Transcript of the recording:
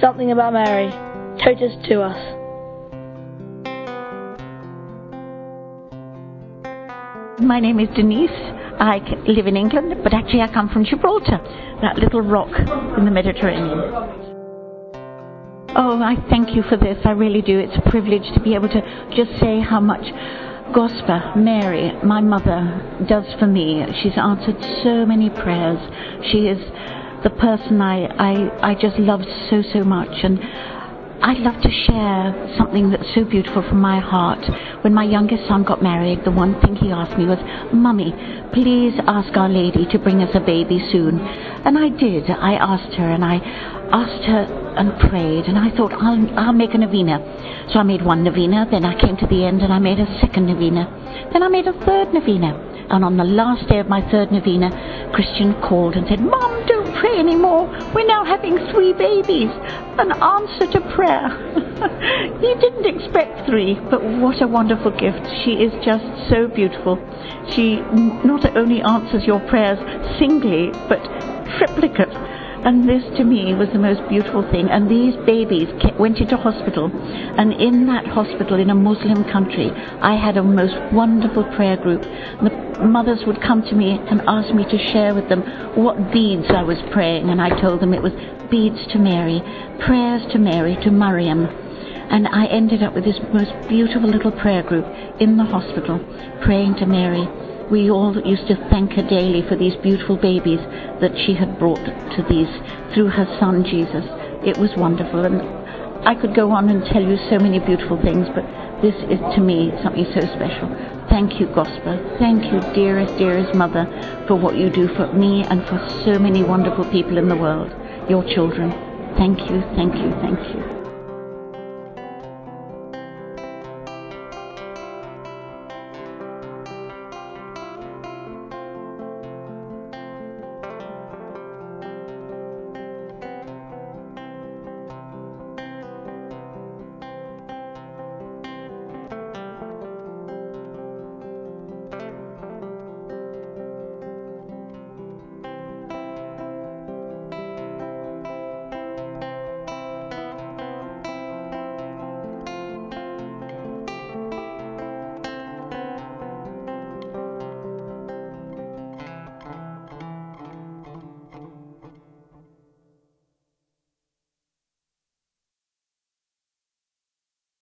Something about Mary. Totus to us. My name is Denise. I live in England, but actually I come from Gibraltar, that little rock in the Mediterranean. Oh, I thank you for this. I really do. It's a privilege to be able to just say how much Gospa, Mary, my mother, does for me. She's answered so many prayers. She is the person I, I, I just love so, so much. And I'd love to share something that's so beautiful from my heart. When my youngest son got married, the one thing he asked me was, Mummy, please ask Our Lady to bring us a baby soon. And I did. I asked her and I asked her and prayed and I thought, I'll, I'll make a novena. So I made one novena, then I came to the end and I made a second novena. Then I made a third novena. And on the last day of my third novena, Christian called and said, Mom, pray anymore. We're now having three babies. An answer to prayer. you didn't expect three, but what a wonderful gift. She is just so beautiful. She not only answers your prayers singly, but triplicate. And this to me was the most beautiful thing. And these babies went into hospital. And in that hospital, in a Muslim country, I had a most wonderful prayer group. The mothers would come to me and ask me to share with them what beads I was praying. And I told them it was beads to Mary, prayers to Mary, to Mariam. And I ended up with this most beautiful little prayer group in the hospital, praying to Mary we all used to thank her daily for these beautiful babies that she had brought to these through her son Jesus. It was wonderful, and I could go on and tell you so many beautiful things, but this is to me something so special. Thank you, Gospa. Thank you, dearest, dearest mother, for what you do for me and for so many wonderful people in the world, your children. Thank you, thank you, thank you.